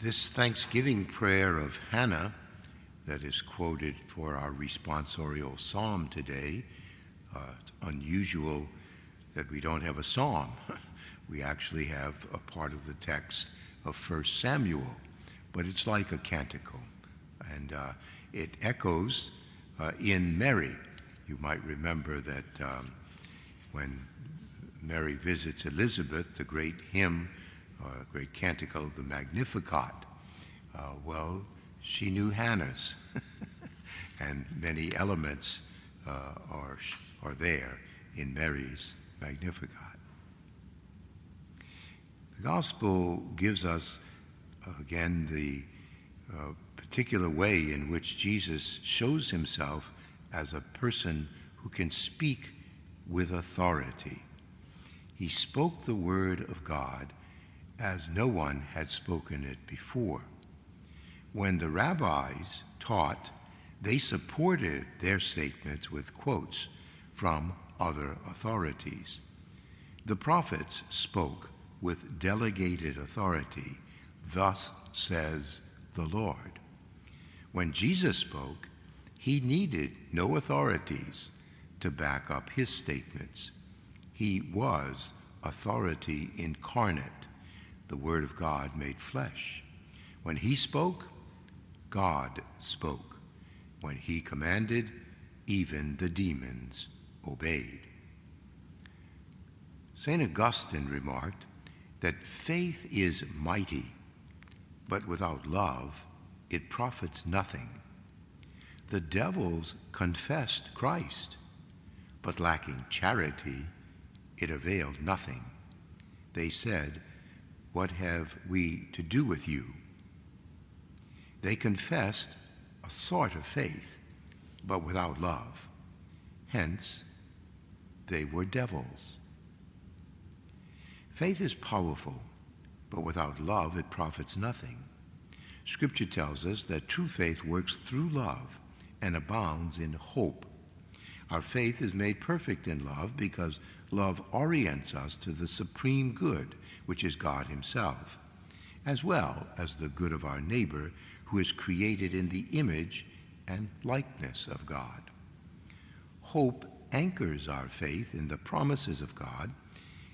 This Thanksgiving prayer of Hannah that is quoted for our responsorial psalm today, uh, it's unusual that we don't have a psalm. we actually have a part of the text of 1 Samuel, but it's like a canticle. And uh, it echoes uh, in Mary. You might remember that um, when Mary visits Elizabeth, the great hymn, uh, great canticle the Magnificat, uh, well, she knew Hannah's, and many elements uh, are, are there in Mary's Magnificat. The Gospel gives us, again, the uh, particular way in which Jesus shows himself as a person who can speak with authority. He spoke the word of God as no one had spoken it before. When the rabbis taught, they supported their statements with quotes from other authorities. The prophets spoke with delegated authority, thus says the Lord. When Jesus spoke, he needed no authorities to back up his statements. He was authority incarnate, the Word of God made flesh. When he spoke, God spoke. When he commanded, even the demons obeyed. St. Augustine remarked that faith is mighty, but without love, it profits nothing. The devils confessed Christ, but lacking charity, it availed nothing. They said, What have we to do with you? They confessed a sort of faith, but without love. Hence, they were devils. Faith is powerful, but without love it profits nothing. Scripture tells us that true faith works through love and abounds in hope. Our faith is made perfect in love because love orients us to the supreme good, which is God Himself, as well as the good of our neighbor who is created in the image and likeness of God. Hope anchors our faith in the promises of God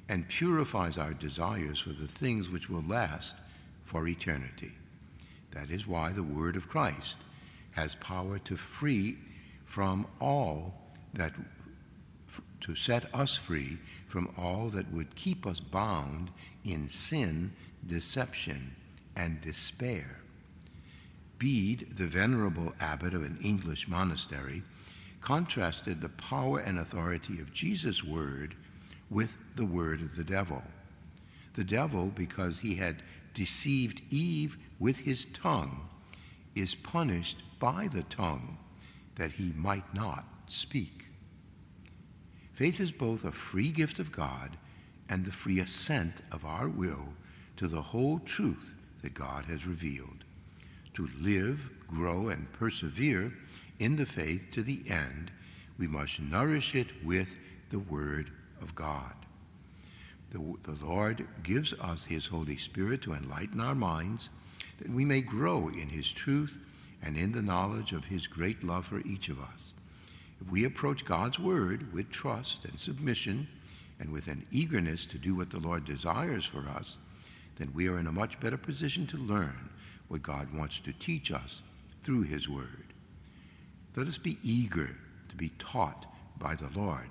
and purifies our desires for the things which will last for eternity. That is why the word of Christ has power to free from all that to set us free from all that would keep us bound in sin, deception, and despair. Bede, the venerable abbot of an English monastery, contrasted the power and authority of Jesus' word with the word of the devil. The devil, because he had deceived Eve with his tongue, is punished by the tongue that he might not speak. Faith is both a free gift of God and the free assent of our will to the whole truth that God has revealed to live, grow, and persevere in the faith to the end, we must nourish it with the Word of God. The, the Lord gives us His Holy Spirit to enlighten our minds that we may grow in His truth and in the knowledge of His great love for each of us. If we approach God's Word with trust and submission and with an eagerness to do what the Lord desires for us, then we are in a much better position to learn what God wants to teach us through His Word. Let us be eager to be taught by the Lord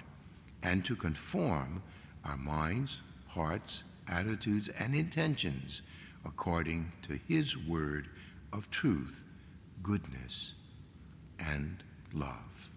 and to conform our minds, hearts, attitudes, and intentions according to His Word of truth, goodness, and love.